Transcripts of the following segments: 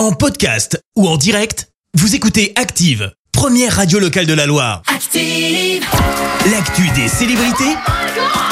En podcast ou en direct, vous écoutez Active, première radio locale de la Loire. Active. L'actu des célébrités,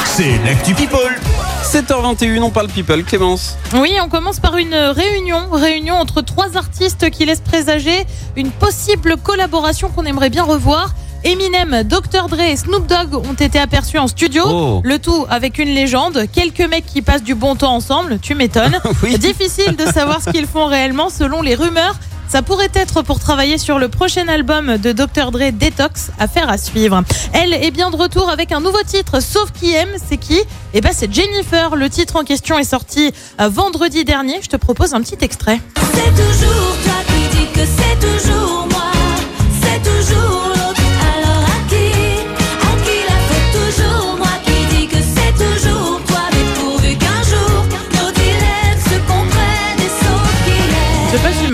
c'est l'actu People. 7h21, on parle people, Clémence. Oui, on commence par une réunion, réunion entre trois artistes qui laissent présager une possible collaboration qu'on aimerait bien revoir. Eminem, Dr Dre et Snoop Dogg ont été aperçus en studio, Oh. le tout avec une légende, quelques mecs qui passent du bon temps ensemble, tu m'étonnes. Oui. Difficile de savoir ce qu'ils font réellement selon les rumeurs. Ça pourrait être pour travailler sur le prochain album de Dr Dre Detox, affaire à suivre. Elle est bien de retour avec un nouveau titre, sauf qui aime, c'est qui? Eh ben c'est Jennifer. Le titre en question est sorti euh, vendredi dernier. Je te propose un petit extrait. C'est toujours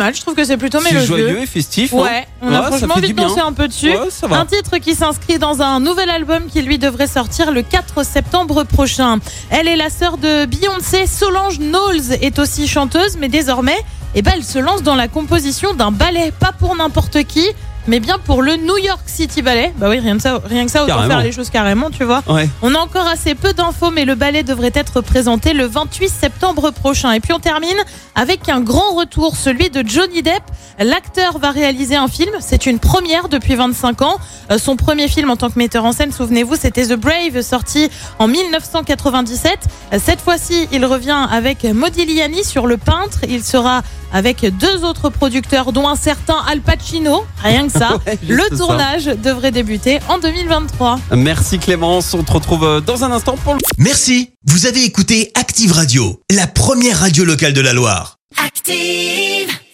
mal. Je trouve que c'est plutôt C'est mélodieux. joyeux et festif. hein. Ouais, on a Ouais, franchement envie de danser un peu dessus. Ouais, ça va. Un titre qui s'inscrit dans un nouvel album qui lui devrait sortir le 4 septembre prochain. Elle est la sœur de Beyoncé, Solange Knowles est aussi chanteuse, mais désormais, eh ben, elle se lance dans la composition d'un ballet, pas pour n'importe qui, mais bien pour le New York City Ballet. Bah oui, rien, de ça, rien que ça, autant Carrément. faire les choses carrément, tu vois. Ouais. On a encore assez peu d'infos, mais le ballet devrait être présenté le 28 septembre prochain. Et puis on termine avec un grand retour, celui de Johnny Depp. L'acteur va réaliser un film. C'est une première depuis 25 ans. Euh, Son premier film en tant que metteur en scène, souvenez-vous, c'était The Brave, sorti en 1997. Euh, Cette fois-ci, il revient avec Modigliani sur le peintre. Il sera avec deux autres producteurs, dont un certain Al Pacino. Rien que ça. Ouais, le ça. tournage devrait débuter en 2023. Merci Clémence, on te retrouve euh, dans un instant pour le... Merci, vous avez écouté Active Radio, la première radio locale de la Loire. Active.